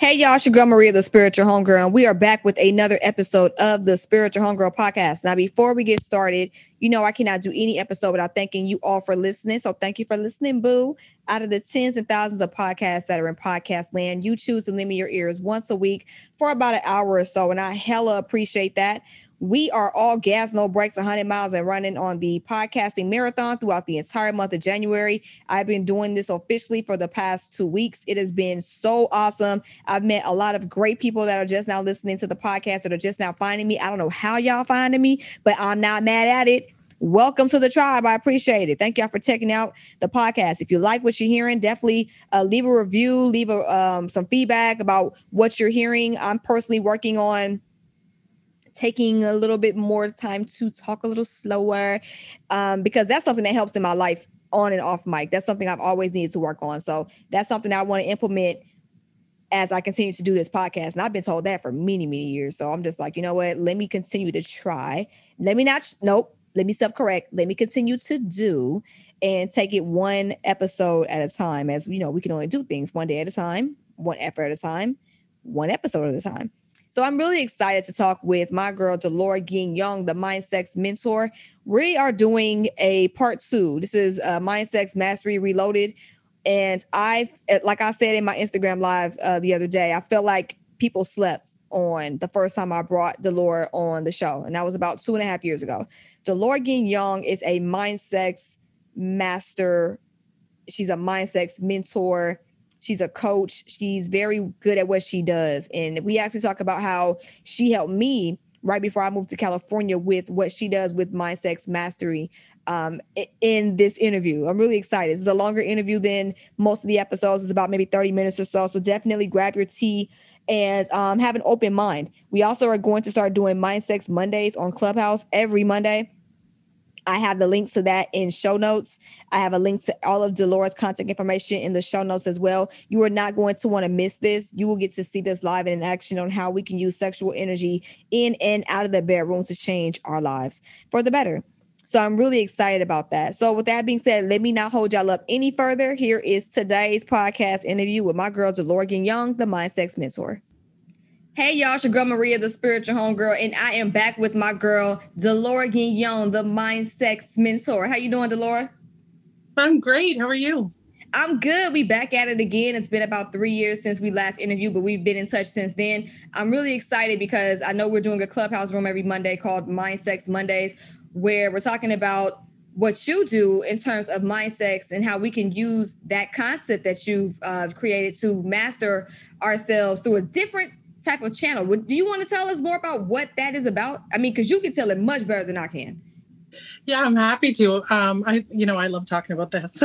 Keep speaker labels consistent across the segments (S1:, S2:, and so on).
S1: Hey y'all, it's your girl Maria, the Spiritual Homegirl, and we are back with another episode of the Spiritual Homegirl podcast. Now, before we get started, you know I cannot do any episode without thanking you all for listening. So thank you for listening, boo. Out of the tens and thousands of podcasts that are in podcast land, you choose to lend me your ears once a week for about an hour or so, and I hella appreciate that. We are all gas, no brakes, 100 miles and running on the podcasting marathon throughout the entire month of January. I've been doing this officially for the past two weeks. It has been so awesome. I've met a lot of great people that are just now listening to the podcast that are just now finding me. I don't know how y'all finding me, but I'm not mad at it. Welcome to the tribe. I appreciate it. Thank y'all for checking out the podcast. If you like what you're hearing, definitely uh, leave a review, leave a, um, some feedback about what you're hearing. I'm personally working on taking a little bit more time to talk a little slower um, because that's something that helps in my life on and off mic. That's something I've always needed to work on. So that's something I want to implement as I continue to do this podcast. And I've been told that for many, many years. So I'm just like, you know what? Let me continue to try. Let me not, nope, let me self correct. Let me continue to do and take it one episode at a time. As you know, we can only do things one day at a time, one effort at a time, one episode at a time. So I'm really excited to talk with my girl, Delora Ging Young, the Mind Sex Mentor. We are doing a part two. This is uh, Mind Sex Mastery Reloaded. And I, like I said in my Instagram live uh, the other day, I felt like people slept on the first time I brought Delora on the show. And that was about two and a half years ago. Delora Ging Young is a mind sex master. She's a mind sex mentor She's a coach. She's very good at what she does. And we actually talk about how she helped me right before I moved to California with what she does with Mind Sex Mastery um, in this interview. I'm really excited. It's a longer interview than most of the episodes. It's about maybe 30 minutes or so. So definitely grab your tea and um, have an open mind. We also are going to start doing Mind Sex Mondays on Clubhouse every Monday. I have the links to that in show notes. I have a link to all of Delora's contact information in the show notes as well. You are not going to want to miss this. You will get to see this live and in action on how we can use sexual energy in and out of the bedroom to change our lives for the better. So I'm really excited about that. So with that being said, let me not hold y'all up any further. Here is today's podcast interview with my girl Delora Young, the Mind Sex Mentor. Hey y'all, it's your girl Maria, the spiritual homegirl, and I am back with my girl Delora Ging Young, the mind sex mentor. How you doing, Delora?
S2: I'm great. How are you?
S1: I'm good. We back at it again. It's been about three years since we last interviewed, but we've been in touch since then. I'm really excited because I know we're doing a clubhouse room every Monday called Mind Sex Mondays, where we're talking about what you do in terms of mind sex and how we can use that concept that you've uh, created to master ourselves through a different type of channel. do you want to tell us more about what that is about? I mean, because you can tell it much better than I can.
S2: Yeah, I'm happy to. Um, I, you know, I love talking about this.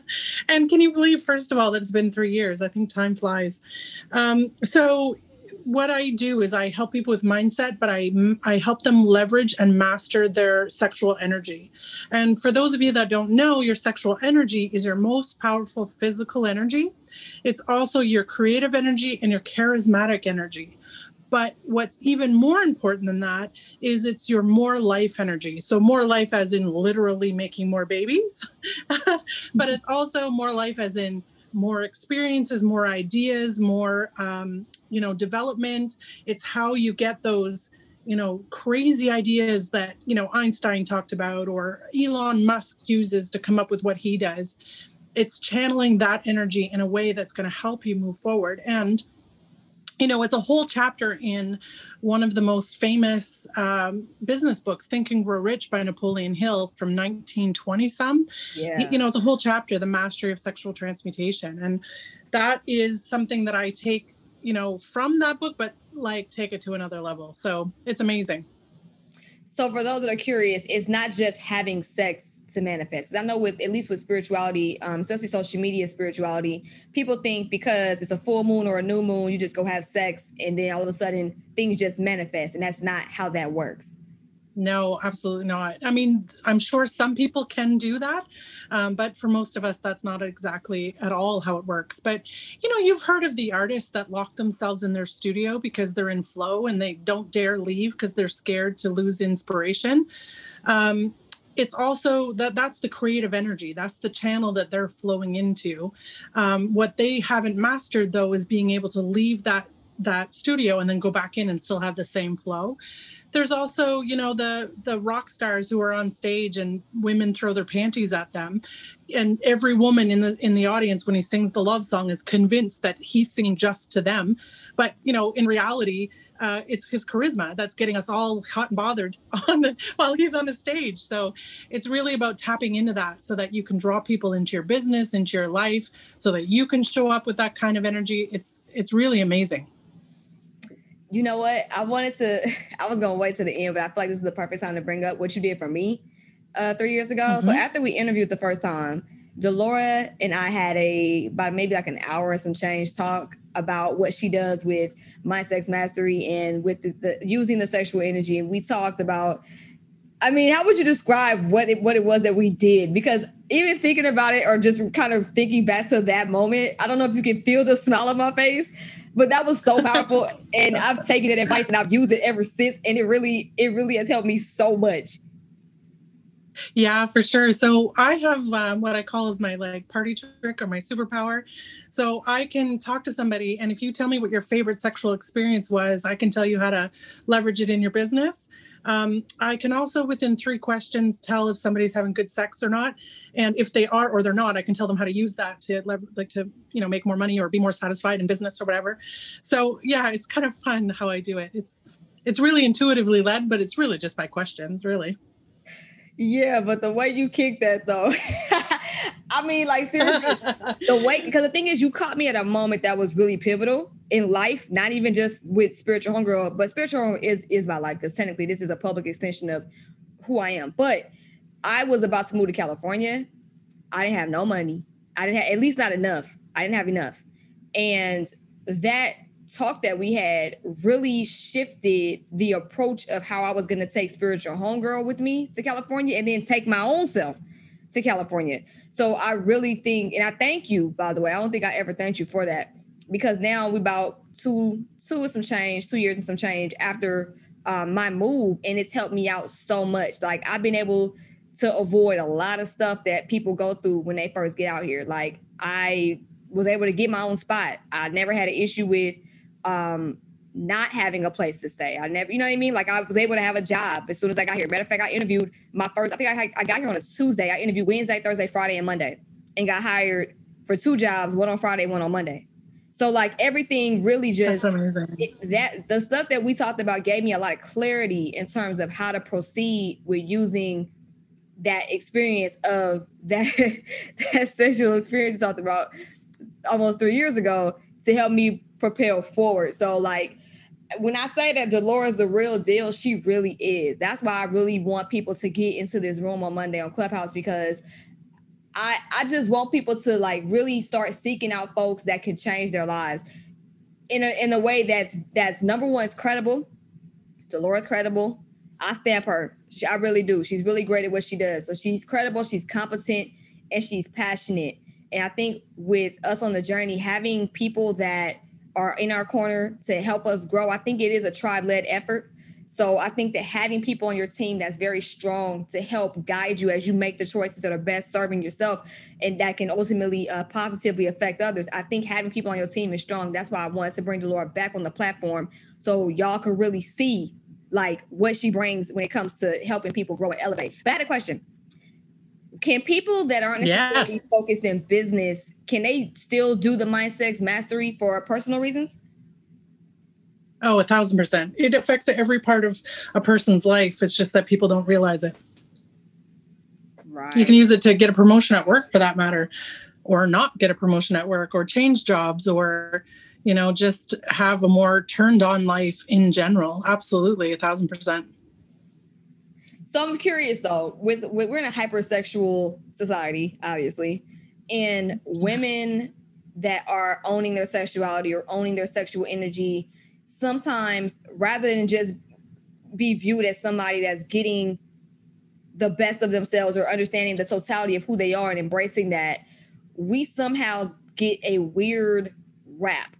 S2: and can you believe, first of all, that it's been three years? I think time flies. Um, so, what I do is I help people with mindset, but I I help them leverage and master their sexual energy. And for those of you that don't know, your sexual energy is your most powerful physical energy. It's also your creative energy and your charismatic energy. But what's even more important than that is it's your more life energy. So, more life as in literally making more babies, but it's also more life as in more experiences, more ideas, more um, you know development. It's how you get those you know crazy ideas that you know Einstein talked about or Elon Musk uses to come up with what he does. It's channeling that energy in a way that's going to help you move forward and you know, it's a whole chapter in one of the most famous um, business books, Think and Grow Rich by Napoleon Hill from 1920 some. Yeah. You know, it's a whole chapter, The Mastery of Sexual Transmutation. And that is something that I take, you know, from that book, but like take it to another level. So it's amazing.
S1: So for those that are curious, it's not just having sex to manifest. I know with at least with spirituality, um, especially social media spirituality, people think because it's a full moon or a new moon, you just go have sex and then all of a sudden things just manifest, and that's not how that works.
S2: No, absolutely not. I mean, I'm sure some people can do that, um, but for most of us, that's not exactly at all how it works. But you know, you've heard of the artists that lock themselves in their studio because they're in flow and they don't dare leave because they're scared to lose inspiration. Um, it's also that that's the creative energy that's the channel that they're flowing into um, what they haven't mastered though is being able to leave that that studio and then go back in and still have the same flow there's also you know the the rock stars who are on stage and women throw their panties at them and every woman in the in the audience when he sings the love song is convinced that he's singing just to them but you know in reality uh, it's his charisma that's getting us all hot and bothered on the while he's on the stage. So it's really about tapping into that so that you can draw people into your business, into your life, so that you can show up with that kind of energy. It's it's really amazing
S1: you know what? I wanted to, I was going to wait to the end, but I feel like this is the perfect time to bring up what you did for me uh, three years ago. Mm-hmm. So after we interviewed the first time, Delora and I had a, about maybe like an hour and some change talk about what she does with my Sex Mastery and with the, the, using the sexual energy. And we talked about, I mean, how would you describe what it, what it was that we did? Because even thinking about it or just kind of thinking back to that moment, I don't know if you can feel the smile on my face, but that was so powerful and i've taken that advice and i've used it ever since and it really it really has helped me so much.
S2: Yeah for sure. So i have um, what i call is my like party trick or my superpower. So i can talk to somebody and if you tell me what your favorite sexual experience was i can tell you how to leverage it in your business um, I can also, within three questions, tell if somebody's having good sex or not, and if they are or they're not, I can tell them how to use that to like to you know make more money or be more satisfied in business or whatever. So yeah, it's kind of fun how I do it. It's it's really intuitively led, but it's really just by questions, really.
S1: Yeah, but the way you kick that though, I mean, like seriously, the way because the thing is, you caught me at a moment that was really pivotal in life, not even just with spiritual homegirl, but spiritual home is is my life because technically this is a public extension of who I am. But I was about to move to California. I didn't have no money. I didn't have at least not enough. I didn't have enough, and that talk that we had really shifted the approach of how I was going to take spiritual homegirl with me to California, and then take my own self to California. So I really think, and I thank you, by the way. I don't think I ever thanked you for that because now we about two, two some change, two years and some change after um, my move, and it's helped me out so much. Like I've been able to avoid a lot of stuff that people go through when they first get out here. Like I was able to get my own spot. I never had an issue with um, not having a place to stay. I never, you know what I mean? Like I was able to have a job as soon as I got here. Matter of fact, I interviewed my first, I think I, I got here on a Tuesday. I interviewed Wednesday, Thursday, Friday, and Monday and got hired for two jobs, one on Friday, one on Monday. So like everything really just it, that the stuff that we talked about gave me a lot of clarity in terms of how to proceed with using that experience of that that sexual experience you talked about almost three years ago to help me propel forward. So like when I say that Delora's the real deal, she really is. That's why I really want people to get into this room on Monday on Clubhouse because I I just want people to like really start seeking out folks that can change their lives in a in a way that's that's number one, it's credible. Delora's credible. I stamp her. She, I really do. She's really great at what she does. So she's credible, she's competent, and she's passionate. And I think with us on the journey, having people that are in our corner to help us grow. I think it is a tribe led effort. So I think that having people on your team that's very strong to help guide you as you make the choices that are best serving yourself and that can ultimately uh, positively affect others. I think having people on your team is strong. That's why I wanted to bring Delora back on the platform so y'all can really see like what she brings when it comes to helping people grow and elevate. But I had a question can people that aren't necessarily yes. focused in business can they still do the mind sex mastery for personal reasons
S2: oh a thousand percent. It affects every part of a person's life. It's just that people don't realize it. Right you can use it to get a promotion at work for that matter or not get a promotion at work or change jobs or you know just have a more turned on life in general. Absolutely a thousand percent.
S1: So I'm curious though, with, with we're in a hypersexual society, obviously, and women that are owning their sexuality or owning their sexual energy, sometimes rather than just be viewed as somebody that's getting the best of themselves or understanding the totality of who they are and embracing that, we somehow get a weird rap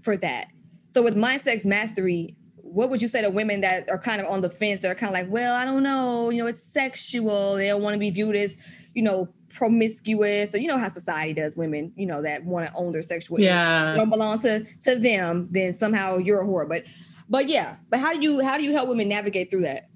S1: for that. So with mind sex mastery, what would you say to women that are kind of on the fence that are kind of like, well, I don't know, you know, it's sexual. They don't want to be viewed as, you know, promiscuous. So you know how society does women, you know, that want to own their sexual
S2: yeah.
S1: don't belong to to them, then somehow you're a whore. But but yeah, but how do you how do you help women navigate through that?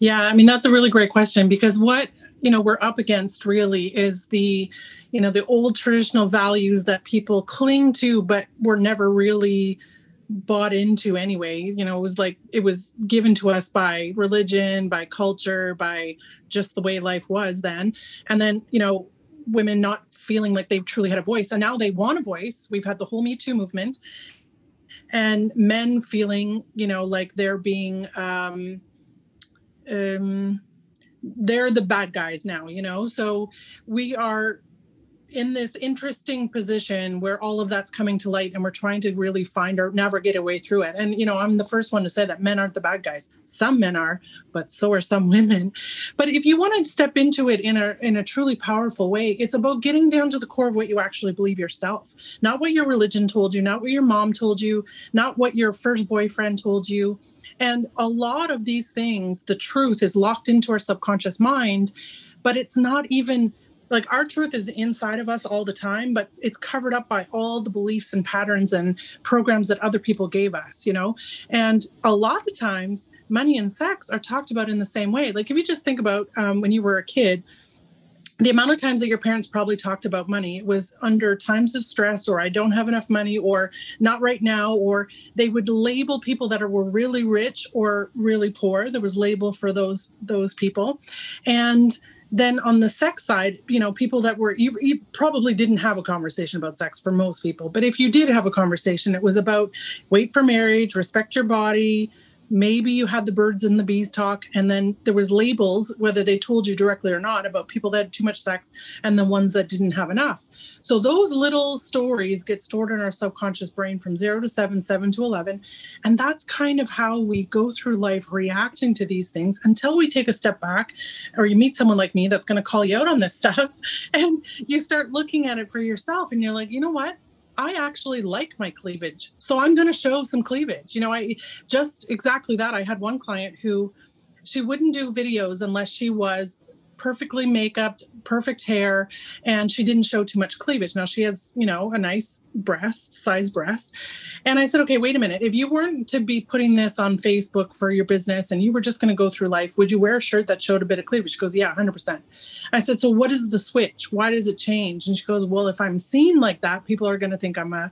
S2: Yeah, I mean that's a really great question because what you know we're up against really is the you know the old traditional values that people cling to but were never really bought into anyway. You know it was like it was given to us by religion by culture by just the way life was then. And then you know women not feeling like they've truly had a voice and now they want a voice. We've had the whole me too movement. And men feeling you know like they're being um um they're the bad guys now you know? So we are in this interesting position where all of that's coming to light and we're trying to really find or navigate a way through it. And you know i'm the first one to say that men aren't the bad guys. Some men are but so are some women. But if you want to step into it in a in a truly powerful way it's about getting down to the core of what you actually believe yourself. Not what your religion told you not what your mom told you not what your first boyfriend told you. And a lot of these things, the truth is locked into our subconscious mind, but it's not even like our truth is inside of us all the time, but it's covered up by all the beliefs and patterns and programs that other people gave us, you know? And a lot of times, money and sex are talked about in the same way. Like if you just think about um, when you were a kid, the amount of times that your parents probably talked about money was under times of stress or i don't have enough money or not right now or they would label people that were really rich or really poor there was label for those those people and then on the sex side you know people that were you, you probably didn't have a conversation about sex for most people but if you did have a conversation it was about wait for marriage respect your body maybe you had the birds and the bees talk and then there was labels whether they told you directly or not about people that had too much sex and the ones that didn't have enough. So those little stories get stored in our subconscious brain from 0 to 7 7 to 11 and that's kind of how we go through life reacting to these things until we take a step back or you meet someone like me that's going to call you out on this stuff and you start looking at it for yourself and you're like you know what I actually like my cleavage. So I'm going to show some cleavage. You know, I just exactly that. I had one client who she wouldn't do videos unless she was perfectly makeup, perfect hair, and she didn't show too much cleavage. Now she has, you know, a nice breast, size breast. And I said, okay, wait a minute. If you weren't to be putting this on Facebook for your business and you were just going to go through life, would you wear a shirt that showed a bit of cleavage? She goes, yeah, 100%. I said, so what is the switch? Why does it change? And she goes, well, if I'm seen like that, people are going to think I'm a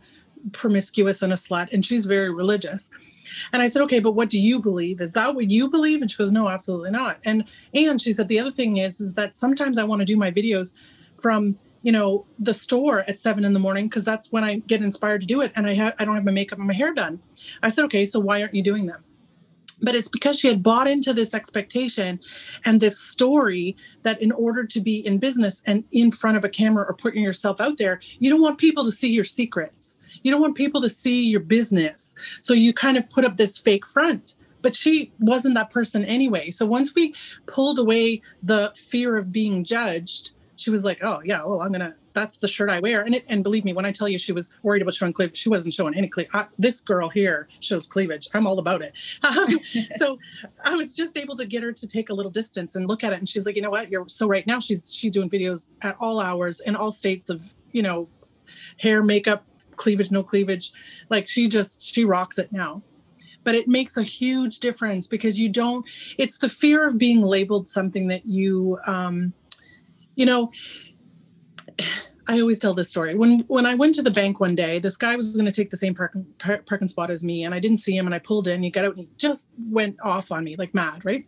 S2: promiscuous and a slut. And she's very religious. And I said, okay, but what do you believe? Is that what you believe? And she goes, no, absolutely not. And and she said the other thing is is that sometimes I want to do my videos from you know the store at seven in the morning because that's when I get inspired to do it, and I have I don't have my makeup and my hair done. I said, okay, so why aren't you doing them? but it's because she had bought into this expectation and this story that in order to be in business and in front of a camera or putting yourself out there you don't want people to see your secrets you don't want people to see your business. So you kind of put up this fake front. But she wasn't that person anyway. So once we pulled away the fear of being judged, she was like, "Oh yeah, well I'm gonna. That's the shirt I wear." And it, and believe me, when I tell you she was worried about showing cleavage, she wasn't showing any cleavage. This girl here shows cleavage. I'm all about it. Um, so I was just able to get her to take a little distance and look at it. And she's like, "You know what? You're so right." Now she's she's doing videos at all hours in all states of you know hair, makeup, cleavage, no cleavage. Like she just, she rocks it now. But it makes a huge difference because you don't, it's the fear of being labeled something that you, um, you know, I always tell this story. When when I went to the bank one day, this guy was going to take the same parking, parking spot as me, and I didn't see him. And I pulled in. He got out and he just went off on me like mad, right?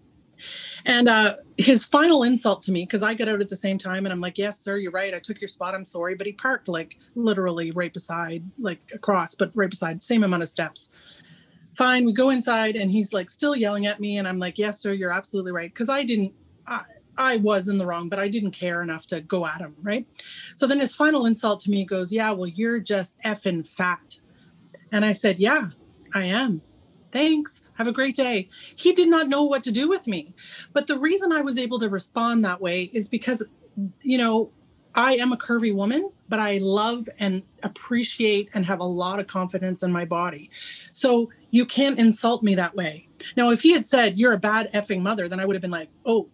S2: And uh, his final insult to me, because I got out at the same time and I'm like, yes, sir, you're right. I took your spot. I'm sorry. But he parked like literally right beside, like across, but right beside, same amount of steps. Fine. We go inside and he's like still yelling at me. And I'm like, yes, sir, you're absolutely right. Because I didn't, I, I was in the wrong, but I didn't care enough to go at him. Right. So then his final insult to me goes, yeah, well, you're just effing fat. And I said, yeah, I am thanks. Have a great day. He did not know what to do with me. But the reason i was able to respond that way is because you know i am a curvy woman but i love and appreciate and have a lot of confidence in my body. So you can't insult me that way. Now if he had said you're a bad effing mother then i would have been like oh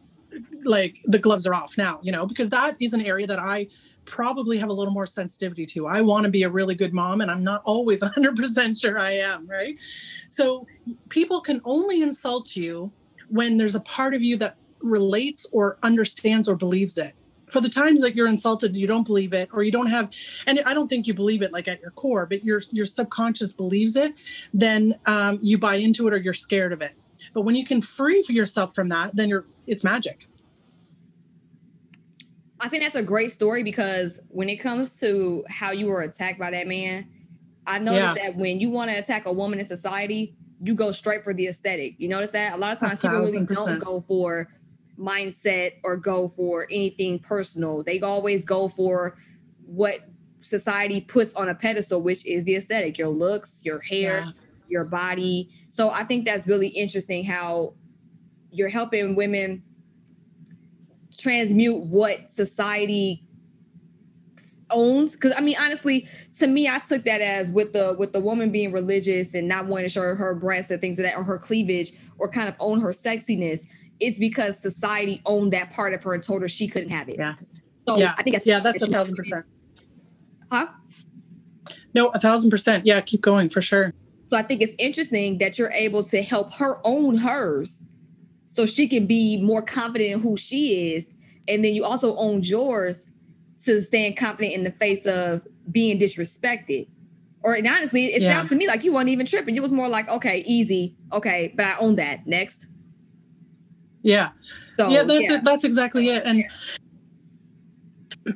S2: like the gloves are off now you know because that is an area that i probably have a little more sensitivity to. I want to be a really good mom, and I'm not always 100% sure I am, right? So people can only insult you when there's a part of you that relates or understands or believes it. For the times that you're insulted, you don't believe it, or you don't have, and I don't think you believe it like at your core, but your your subconscious believes it, then um, you buy into it or you're scared of it. But when you can free yourself from that, then you're it's magic.
S1: I think that's a great story because when it comes to how you were attacked by that man, I noticed yeah. that when you want to attack a woman in society, you go straight for the aesthetic. You notice that a lot of times people really don't go for mindset or go for anything personal. They always go for what society puts on a pedestal, which is the aesthetic, your looks, your hair, yeah. your body. So I think that's really interesting how you're helping women transmute what society owns? Because i mean honestly to me i took that as with the with the woman being religious and not wanting to show her breasts and things of that or her cleavage or kind of own her sexiness it's because society owned that part of her and told her she couldn't have it.
S2: Yeah. So yeah. I think that's yeah that's a thousand percent. Huh? No a thousand percent. Yeah keep going for sure.
S1: So i think it's interesting that you're able to help her own hers so she can be more confident in who she is. And then you also own yours to stand confident in the face of being disrespected. Or and honestly, it yeah. sounds to me like you weren't even tripping. You was more like, okay, easy, okay, but I own that. Next.
S2: Yeah. So, yeah, that's yeah. that's exactly it.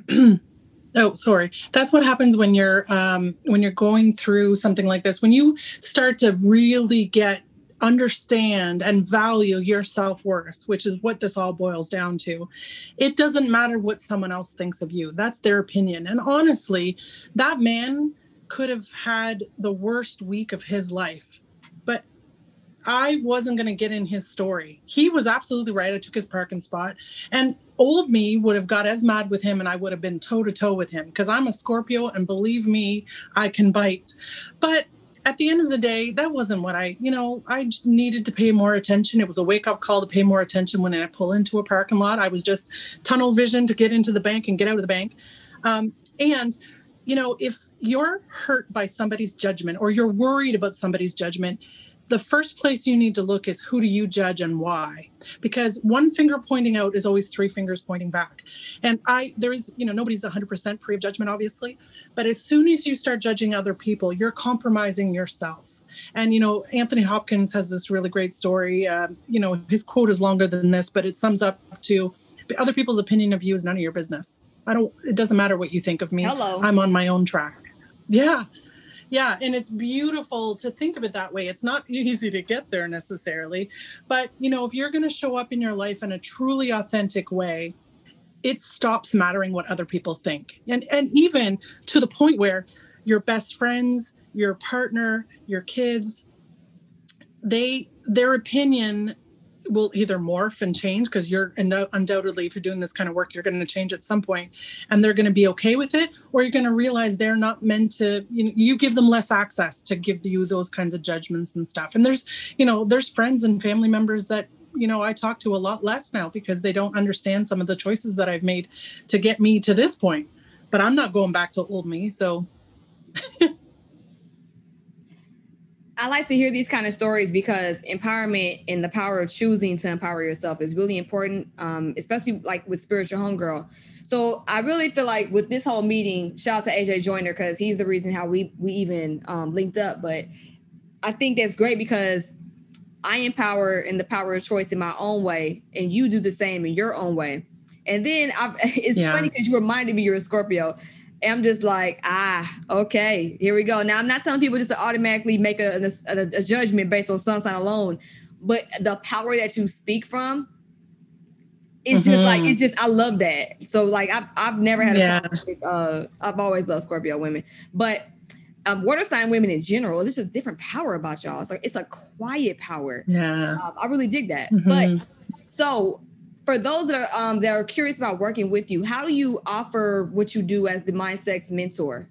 S2: And oh sorry that's what happens when you're um, when you're going through something like this when you start to really get understand and value your self worth, which is what this all boils down to. It doesn't matter what someone else thinks of you, that's their opinion. And honestly, that man could have had the worst week of his life, but I wasn't going to get in his story. He was absolutely right. I took his parking spot, and old me would have got as mad with him, and I would have been toe to toe with him because I'm a Scorpio, and believe me, I can bite. But at the end of the day, that wasn't what I, you know, I needed to pay more attention. It was a wake up call to pay more attention when I pull into a parking lot. I was just tunnel vision to get into the bank and get out of the bank. Um, and, you know, if you're hurt by somebody's judgment or you're worried about somebody's judgment, the first place you need to look is who do you judge and why? Because one finger pointing out is always three fingers pointing back. And i there is you know nobody's 100% free of judgment obviously but as soon as you start judging other people you're compromising yourself. And you know anthony hopkins has this really great story uh, you know his quote is longer than this but it sums up to other people's opinion of you is none of your business. I don't it doesn't matter what you think of me.
S1: Hello.
S2: i'm on my own track. Yeah yeah and it's beautiful to think of it that way. It's not easy to get there necessarily but you know if you're going to show up in your life in a truly authentic way it stops mattering what other people think. And and even to the point where your best friends your partner your kids they their opinion will either morph and change because you're undoubtedly if you're doing this kind of work you're going to change at some point and they're going to be okay with it or you're going to realize they're not meant to you know you give them less access to give you those kinds of judgments and stuff. And there's you know there's friends and family members that you know I talk to a lot less now because they don't understand some of the choices that I've made to get me to this point. But I'm not going back to old me so
S1: I like to hear these kind of stories because empowerment and the power of choosing to empower yourself is really important, um, especially like with spiritual homegirl. So I really feel like with this whole meeting, shout out to AJ Joyner because he's the reason how we we even um, linked up. But I think that's great because I empower in the power of choice in my own way, and you do the same in your own way. And then I've, it's yeah. funny because you reminded me you're a Scorpio. I'm just like, ah, okay, here we go. Now, I'm not telling people just to automatically make a, a, a judgment based on sun sign alone, but the power that you speak from, it's mm-hmm. just like it's just I love that. So like I've I've never had a yeah. uh I've always loved Scorpio women, but um, water sign women in general, there's just a different power about y'all. It's like it's a quiet power.
S2: Yeah,
S1: um, I really dig that.
S2: Mhm.
S1: But so for those that are um, that are curious about working with you, how do you offer what you do as the Mindsex mentor?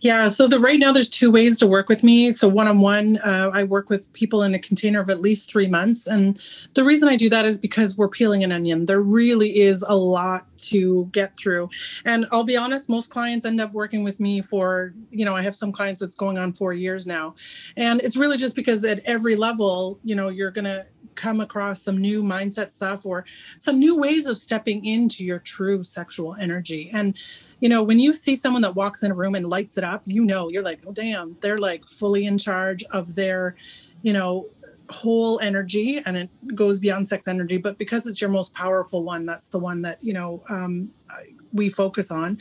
S2: Yeah, so the right now there's two ways to work with me. So one on one, I work with people in a container of at least three months, and the reason I do that is because we're peeling an onion. There really is a lot to get through, and I'll be honest, most clients end up working with me for you know I have some clients that's going on four years now, and it's really just because at every level, you know, you're gonna come across some new mindset stuff or some new ways of stepping into your true sexual energy and you know, when you see someone that walks in a room and lights it up, you know, you're like, oh, damn, they're like fully in charge of their, you know, whole energy and it goes beyond sex energy. But because it's your most powerful one, that's the one that, you know, um, we focus on.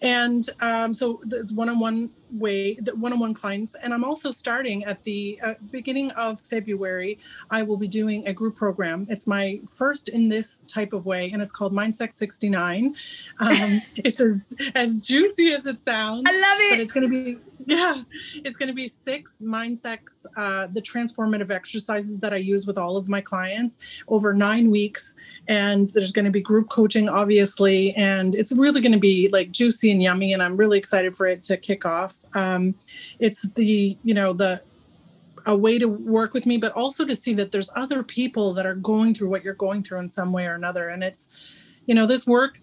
S2: And um, so it's one on one way, the one on one clients. And I'm also starting at the uh, beginning of February, I will be doing a group program. It's my first in this type of way, and it's called Mindsex 69. Um, it's as, as juicy as it sounds.
S1: I love it.
S2: But it's going to be yeah, it's going to be six Mindsex, uh, the transformative exercises that I use with all of my clients over nine weeks. And there's going to be group coaching, obviously. And it's really going to be like juicy and yummy. And I'm really excited for it to kick off. Um, it's the, you know, the, a way to work with me, but also to see that there's other people that are going through what you're going through in some way or another. And it's, you know, this work,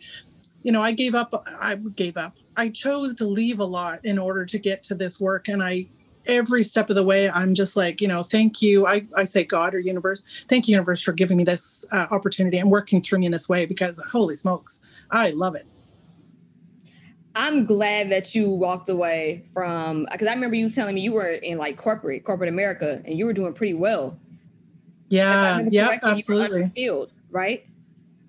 S2: you know, I gave up, I gave up. I chose to leave a lot in order to get to this work. And I, every step of the way, I'm just like, you know, thank you. I, I say God or universe, thank you, universe, for giving me this uh, opportunity and working through me in this way because holy smokes, I love it.
S1: I'm glad that you walked away from because I remember you telling me you were in like corporate, corporate America, and you were doing pretty well.
S2: Yeah, yeah, absolutely.
S1: Field, right?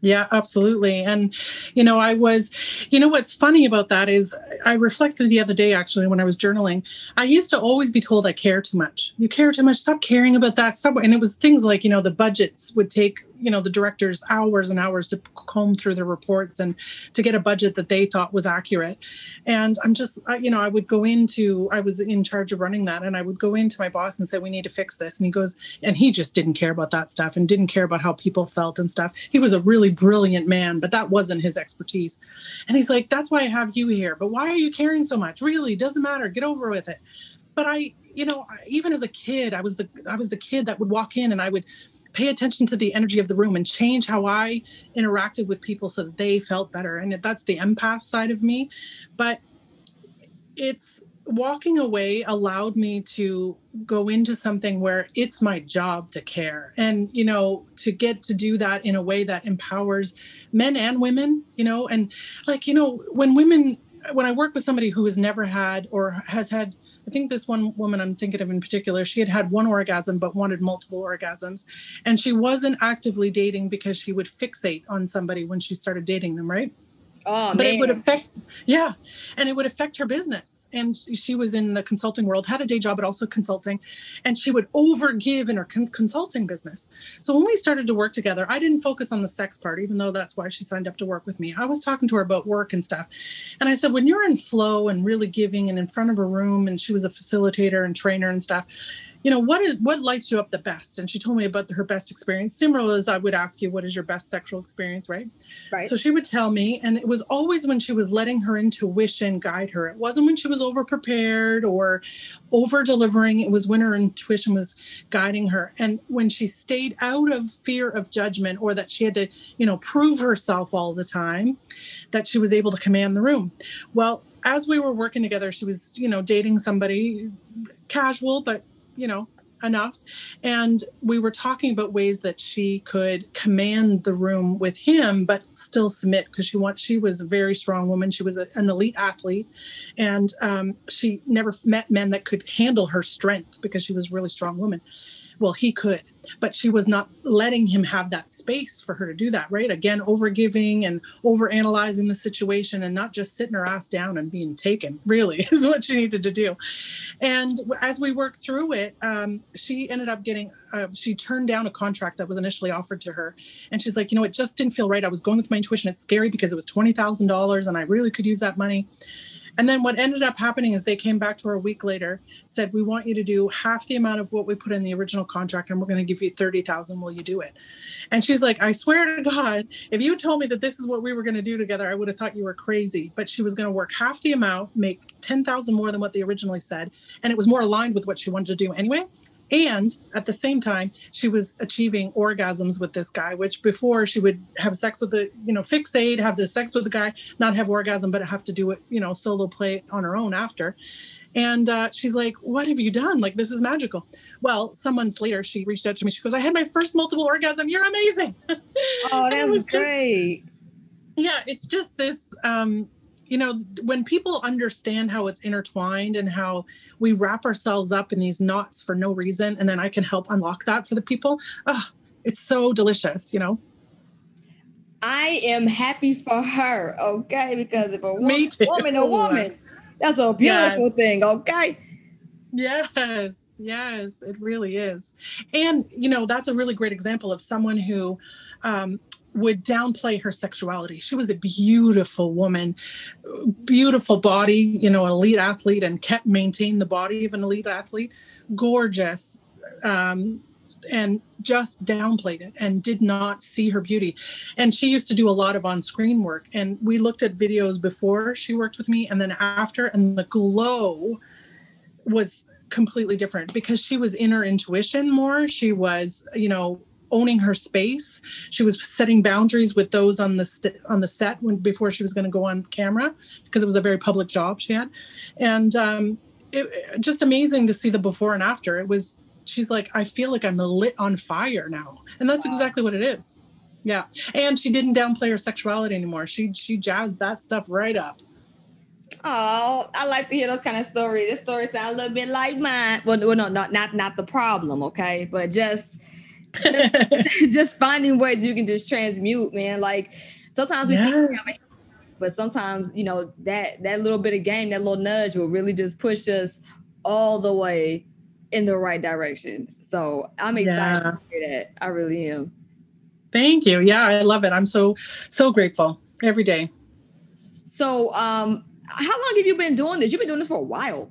S2: Yeah, absolutely. And, you know, I was, you know, what's funny about that is I reflected the other day actually when I was journaling. I used to always be told I care too much. You care too much. Stop caring about that. Stop. And it was things like, you know, the budgets would take you know the directors hours and hours to comb through the reports and to get a budget that they thought was accurate. And i'm just I, you know i would go into i was in charge of running that and i would go into my boss and say we need to fix this. And he goes and he just didn't care about that stuff and didn't care about how people felt and stuff. He was a really brilliant man but that wasn't his expertise. And he's like that's why i have you here but why are you caring so much? Really doesn't matter. Get over with it. But i you know even as a kid i was the i was the kid that would walk in and i would pay attention to the energy of the room and change how I interacted with people so that they felt better. And that's the empath side of me. But it's walking away allowed me to go into something where it's my job to care and you know to get to do that in a way that empowers men and women you know and like you know when women when i work with somebody who has never had or has had I think this one woman I'm thinking of in particular, she had had one orgasm but wanted multiple orgasms. And she wasn't actively dating because she would fixate on somebody when she started dating them, right?
S1: Oh,
S2: but
S1: man.
S2: it would affect, yeah, and it would affect her business. And she was in the consulting world, had a day job, but also consulting, and she would overgive in her con- consulting business. So when we started to work together, I didn't focus on the sex part, even though that's why she signed up to work with me. I was talking to her about work and stuff, and I said, when you're in flow and really giving, and in front of a room, and she was a facilitator and trainer and stuff, you know what is what lights you up the best? And she told me about her best experience. Similar as i would ask you what is your best sexual experience right?
S1: Right.
S2: So she would tell me and it was always when she was letting her intuition guide her. It wasn't when she was over prepared or over delivering it was when her intuition was guiding her. And when she stayed out of fear of judgment or that she had to you know prove herself all the time that she was able to command the room. Well as we were working together she was you know dating somebody casual but you know enough. And we were talking about ways that she could command the room with him but still submit because she wants she was a very strong woman. She was a, an elite athlete. And um, she never met men that could handle her strength because she was a really strong woman well he could but she was not letting him have that space for her to do that right? Again over giving and over analyzing the situation and not just sitting her ass down and being taken really is what she needed to do. And as we worked through it um, she ended up getting uh, she turned down a contract that was initially offered to her. And she's like you know it just didn't feel right. I was going with my intuition. It's scary because it was $20000 and i really could use that money And then what ended up happening is they came back to her a week later, said, "We want you to do half the amount of what we put in the original contract, and we're going to give you thirty thousand. Will you do it?" And she's like, "I swear to God, if you told me that this is what we were going to do together, I would have thought you were crazy." But she was going to work half the amount, make ten thousand more than what they originally said, and it was more aligned with what she wanted to do anyway. And at the same time, she was achieving orgasms with this guy, which before she would have sex with the, you know, fixate, have the sex with the guy, not have orgasm, but have to do it, you know, solo play on her own after. And uh, she's like, What have you done? Like, this is magical. Well, some months later, she reached out to me. She goes, I had my first multiple orgasm. You're amazing.
S1: Oh, that was great.
S2: Just, yeah, it's just this um, you know when people understand how it's intertwined and how we wrap ourselves up in these knots for no reason and then i can help unlock that for the people oh it's so delicious you know?
S1: I am happy for her okay? Because if a woman, woman a woman that's a beautiful yes. thing okay?
S2: Yes yes it really is. And you know that's a really great example of someone who um, would downplay her sexuality. She was a beautiful woman, beautiful body, you know, an elite athlete and kept maintaining the body of an elite athlete, gorgeous, um, and just downplayed it and did not see her beauty. And she used to do a lot of on screen work. And we looked at videos before she worked with me and then after, and the glow was completely different because she was in her intuition more. She was, you know, owning her space. She was setting boundaries with those on the st- on the set when before she was going to go on camera because it was a very public job she had, and um, it, just amazing to see the before and after. It was she's like I feel like I'm lit on fire now, and that's wow. exactly what it is. Yeah, and she didn't downplay her sexuality anymore. She she jazzed that stuff right up.
S1: Oh, I like to hear those kind of stories. This story sounds a little bit like mine. Well, well, no, not not not the problem, okay, but just just finding ways you can just transmute, man. Like sometimes we yes. think, but sometimes you know that that little bit of game, that little nudge, will really just push us all the way in the right direction. So I'm excited yeah. to hear that. I really am.
S2: Thank you. Yeah, I love it. I'm so so grateful every day.
S1: So, um, how long have you been doing this? You've been doing this for a while.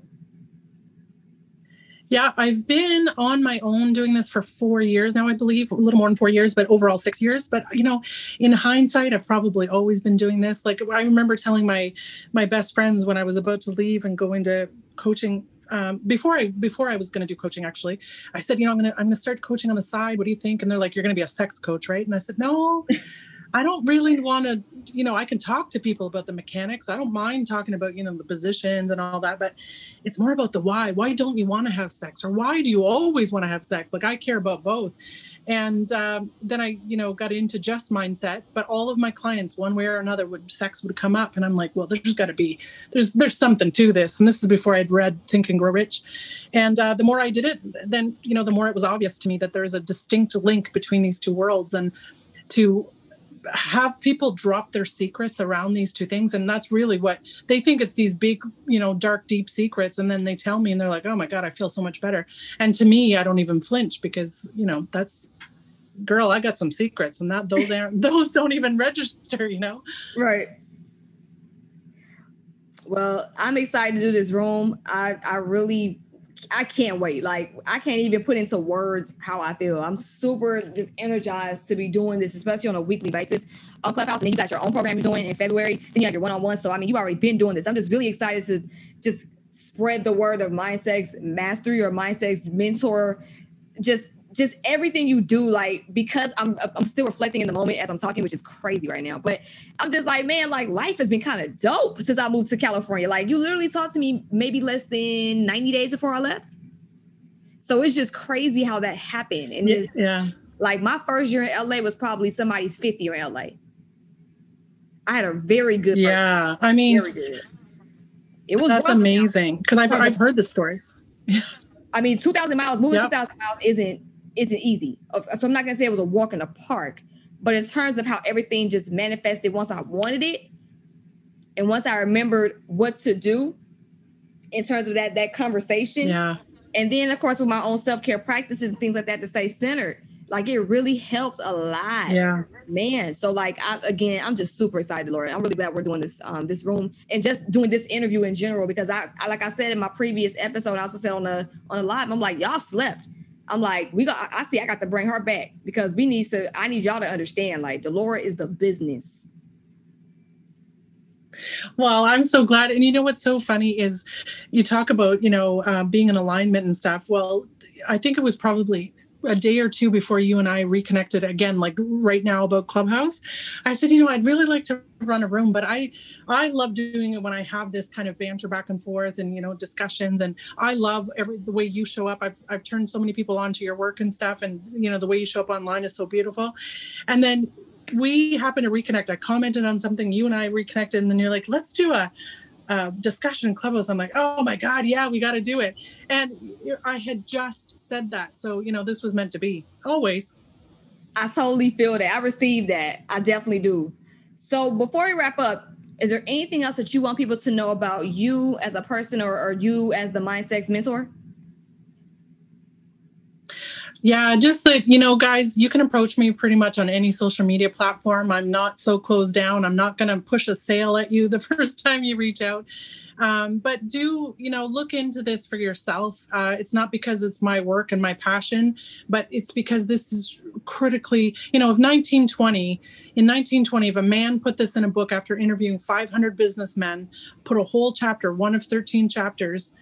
S2: Yeah, I've been on my own doing this for four years now, I believe, a little more than four years, but overall six years. But you know, in hindsight, I've probably always been doing this. Like I remember telling my my best friends when I was about to leave and go into coaching um, before I before I was going to do coaching. Actually, I said, you know, I'm gonna I'm gonna start coaching on the side. What do you think? And they're like, you're going to be a sex coach, right? And I said, no. I don't really want to, you know, I can talk to people about the mechanics. I don't mind talking about, you know, the positions and all that, but it's more about the why. Why don't you want to have sex? Or why do you always want to have sex? Like I care about both. And um, then I, you know, got into just mindset, but all of my clients, one way or another, would sex would come up, and I'm like, well, there's got to be, there's there's something to this. And this is before I'd read Think and Grow Rich, and uh, the more I did it, then you know, the more it was obvious to me that there's a distinct link between these two worlds, and to have people drop their secrets around these two things and that's really what they think it's these big you know dark deep secrets and then they tell me and they're like oh my god i feel so much better. And to me i don't even flinch because you know that's girl i got some secrets and that those aren't those don't even register you know?
S1: Right. Well i'm excited to do this room. I i really I can't wait. Like I can't even put into words how I feel. I'm super just energized to be doing this, especially on a weekly basis on Clubhouse. And you got your own program you're doing in February. Then you have your one-on-one. So I mean, you've already been doing this. I'm just really excited to just spread the word of mindset mastery or mindset mentor. Just just everything you do, like because I'm I'm still reflecting in the moment as I'm talking, which is crazy right now. But I'm just like, man, like life has been kind of dope since I moved to California. Like you literally talked to me maybe less than 90 days before I left. So it's just crazy how that happened. And
S2: yeah, yeah.
S1: like my first year in LA was probably somebody's fifth year in LA. I had a very good.
S2: Yeah, I mean, it was that's amazing because I've I've heard the stories.
S1: I mean, two thousand miles moving yep. two thousand miles isn't isn't easy. So I'm not gonna say it was a walk in the park, but in terms of how everything just manifested once I wanted it, and once I remembered what to do in terms of that that conversation.
S2: Yeah.
S1: And then of course with my own self-care practices and things like that to stay centered. Like it really helps a lot.
S2: Yeah.
S1: Man. So like I again, I'm just super excited, Laura. I'm really glad we're doing this um this room and just doing this interview in general because I, I like I said in my previous episode, I also said on the on the live, I'm like, y'all slept. I'm like, we got I see I got to bring her back because we need to I need y'all to understand like Delora is the business.
S2: Well, I'm so glad. And you know what's so funny is you talk about, you know, uh, being in alignment and stuff. Well, I think it was probably a day or two before you and I reconnected again, like right now about Clubhouse, I said, you know, I'd really like to run a room, but I I love doing it when I have this kind of banter back and forth and you know discussions. And I love every the way you show up. I've I've turned so many people onto your work and stuff, and you know the way you show up online is so beautiful. And then we happened to reconnect. I commented on something, you and I reconnected, and then you're like, let's do a uh, discussion in Clubhouse. I'm like, oh my God, yeah, we got to do it. And I had just said that. So, you know, this was meant to be always.
S1: I totally feel that. I received that. I definitely do. So, before we wrap up, is there anything else that you want people to know about you as a person or, or you as the Mindsex mentor?
S2: Yeah, just that, you know, guys, you can approach me pretty much on any social media platform. I'm not so closed down. I'm not going to push a sale at you the first time you reach out. Um, but do, you know, look into this for yourself. Uh, it's not because it's my work and my passion, but it's because this is critically, you know, of 1920, in 1920, if a man put this in a book after interviewing 500 businessmen, put a whole chapter, one of 13 chapters,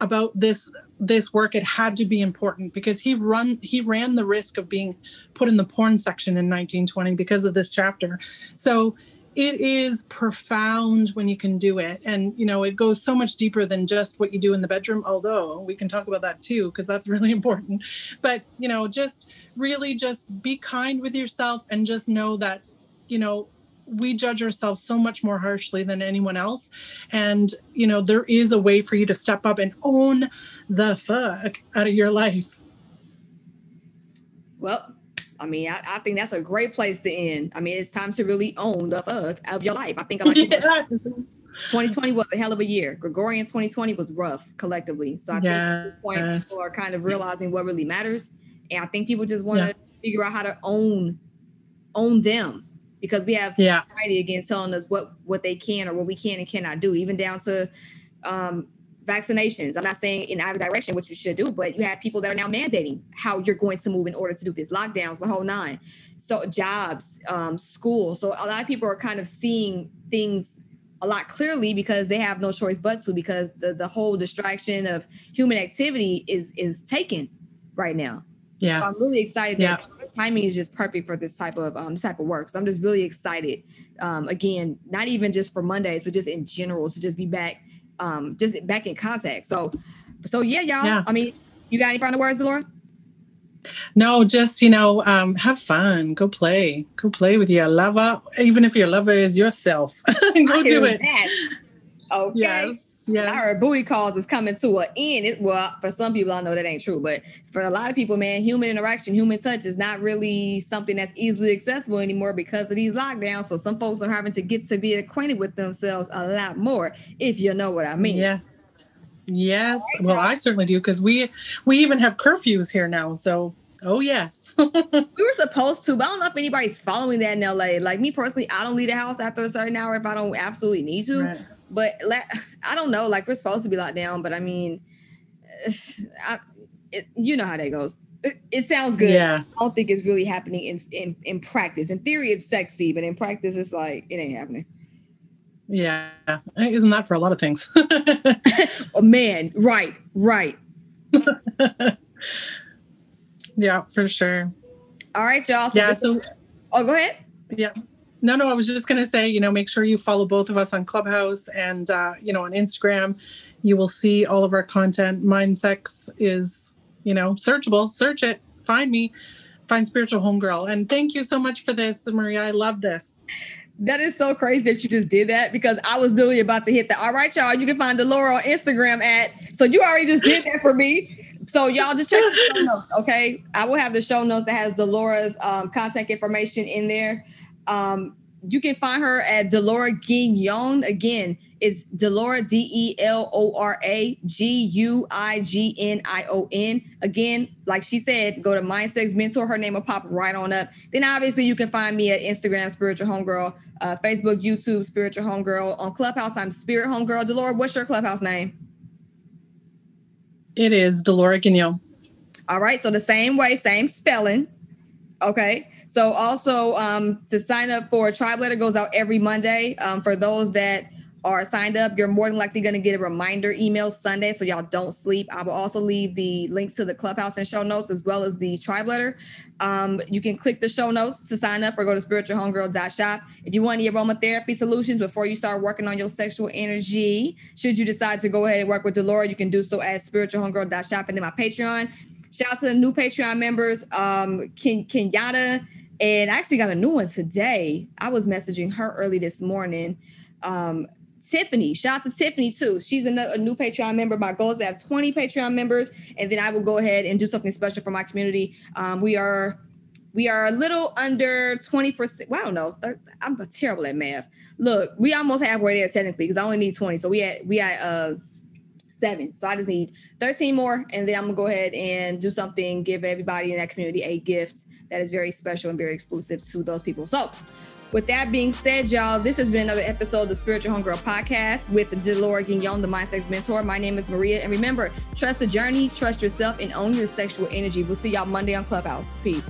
S2: about this this work it had to be important because he run he ran the risk of being put in the porn section in 1920 because of this chapter. So it is profound when you can do it. And you know it goes so much deeper than just what you do in the bedroom although we can talk about that too because that's really important. But you know just really just be kind with yourself and just know that you know we judge ourselves so much more harshly than anyone else. And you know there is a way for you to step up and own the fuck out of your life.
S1: Well i mean i, I think that's a great place to end. I mean it's time to really own the fuck of your life. I think I like yes. 2020 was a hell of a year. Gregorian 2020 was rough collectively. So i yes. think point people are kind of realizing what really matters. And i think people just want to yeah. figure out how to own own them because we have
S2: yeah.
S1: society again telling us what what they can or what we can and cannot do, even down to um, vaccinations. I'm not saying in either direction what you should do, but you have people that are now mandating how you're going to move in order to do this. Lockdowns, the whole nine. So jobs, um, school. So a lot of people are kind of seeing things a lot clearly because they have no choice but to because the, the whole distraction of human activity is is taken right now.
S2: Yeah.
S1: So I'm really excited that yeah. Timing is just perfect for this type of um, this type of work. So I'm just really excited. Um, again, not even just for Mondays, but just in general to just be back, um, just back in contact. So, so yeah, y'all. Yeah. I mean, you got any final words, Delora?
S2: No, just you know, um, have fun. Go play. Go play with your lover, even if your lover is yourself. Go do it.
S1: That. Okay. Yes yeah. I heard booty calls is coming to an end. It, well, for some people, I know that ain't true, but for a lot of people, man, human interaction, human touch is not really something that's easily accessible anymore because of these lockdowns. So some folks are having to get to be acquainted with themselves a lot more, if you know what I mean.
S2: Yes. Yes. Right, well, I certainly do because we we even have curfews here now. So Oh yes. we
S1: were supposed to, but I don't know if anybody's following that in LA. Like me personally, I don't leave the house after a certain hour if I don't absolutely need to. Right. But I don't know. Like we're supposed to be locked down, but I mean, I, it, you know how that goes. It, it, sounds good.
S2: Yeah.
S1: I don't think it's really happening in, in in practice. In theory, it's sexy, but in practice, it's like it ain't happening.
S2: Yeah, isn't that for a lot of things?
S1: oh, man, right, right.
S2: yeah, for sure.
S1: All right, y'all.
S2: So yeah. So,
S1: oh, go ahead.
S2: Yeah. No, no, I was just going to say, you know, make sure you follow both of us on Clubhouse and, uh, you know, on Instagram. You will see all of our content. Mind Sex is, you know, searchable. Search it. Find me. Find Spiritual Homegirl. And thank you so much for this, Maria. I love this.
S1: That is so crazy that you just did that because I was literally about to hit the all right, y'all. You can find Delora on Instagram at so you already just did that for me. So y'all just check the show notes, okay? I will have the show notes that has Delora's um, contact information in there. Um, you can find her at Delora Guignon. Again, it's Delora D E L O R A G U I G N I O N. Again, like she said, go to Mindsex Mentor. Her name will pop right on up. Then obviously you can find me at Instagram, Spiritual Homegirl, uh, Facebook, YouTube, Spiritual Homegirl. On Clubhouse, I'm Spirit Homegirl. Delora, what's your Clubhouse name?
S2: It is Delora Guignon.
S1: All right, so the same way, same spelling. Okay. So also um, to sign up for a tribe letter goes out every Monday. Um, for those that are signed up, you're more than likely going to get a reminder email Sunday, so y'all don't sleep. I will also leave the link to the clubhouse and show notes as well as the tribe letter. Um, you can click the show notes to sign up or go to spiritualhomegirl.shop. If you want any aromatherapy solutions before you start working on your sexual energy, should you decide to go ahead and work with Delora, you can do so at spiritualhomegirl.shop and then my Patreon. Shout out to the new Patreon members, um, Ken- Kenyatta and I actually got a new one today. I was messaging her early this morning. Um, Tiffany, shout out to Tiffany too. She's a, new Patreon member. My goal is to have 20 Patreon members, and then I will go ahead and do something special for my community. Um, we are we are a little under 20%. Well, I don't know. I'm terrible at math. Look, we almost halfway there technically because I only need 20. So we had we had uh seven. So I just need 13 more. And then I'm gonna go ahead and do something, give everybody in that community a gift that is very special and very exclusive to those people. So with that being said, y'all, this has been another episode of the Spiritual Homegirl podcast with Delora Guignon, the Mindsex Mentor. My name is Maria. And remember, trust the journey, trust yourself, and own your sexual energy. We'll see y'all Monday on Clubhouse. Peace.